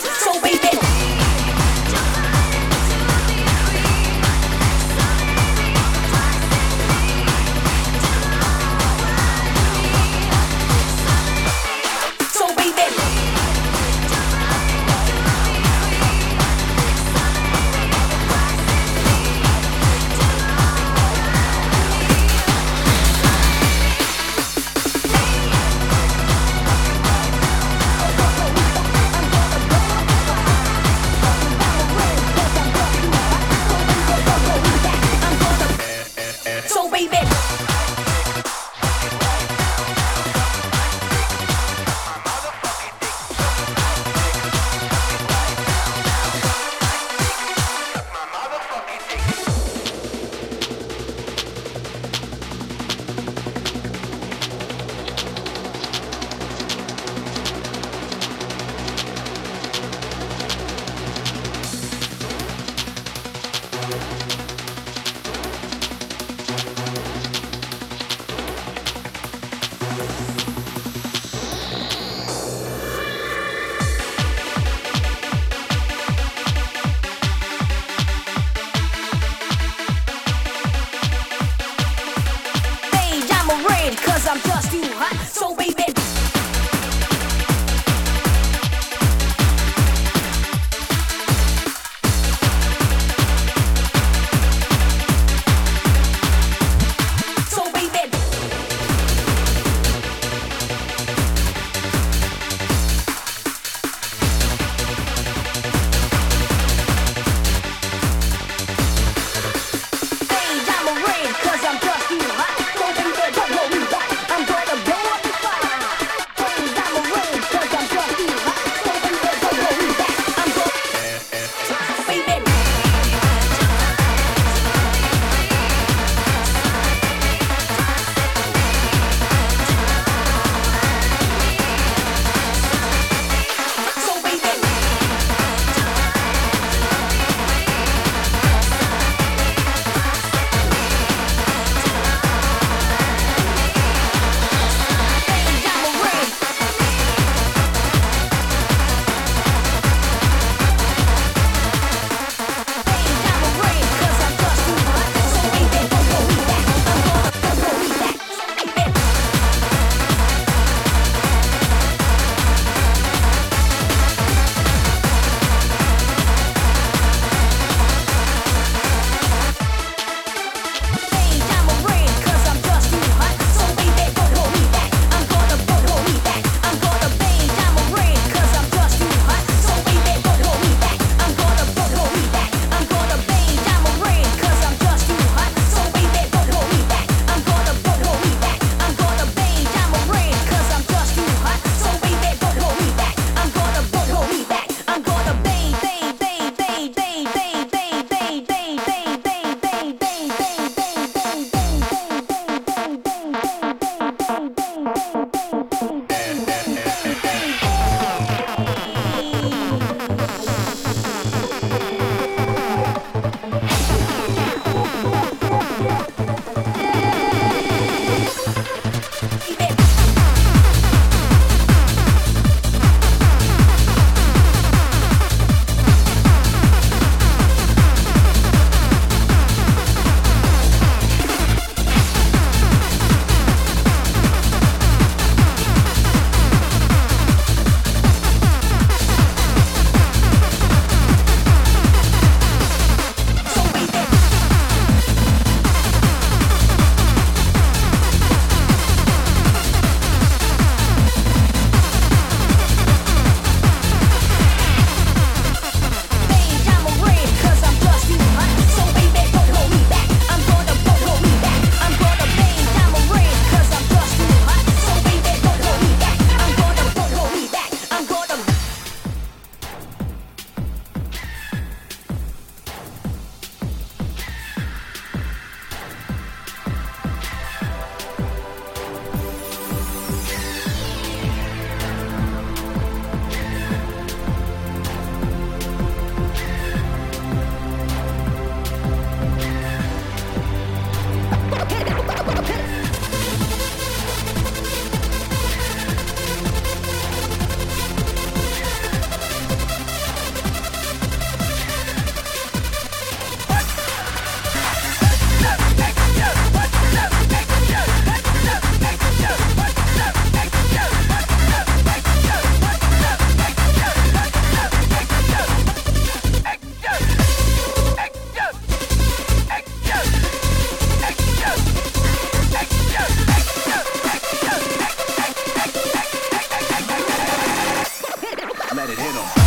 So baby. let it hit him.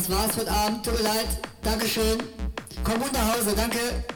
das war's für heute Abend. Tut mir leid. Dankeschön. Komm gut nach Hause. Danke.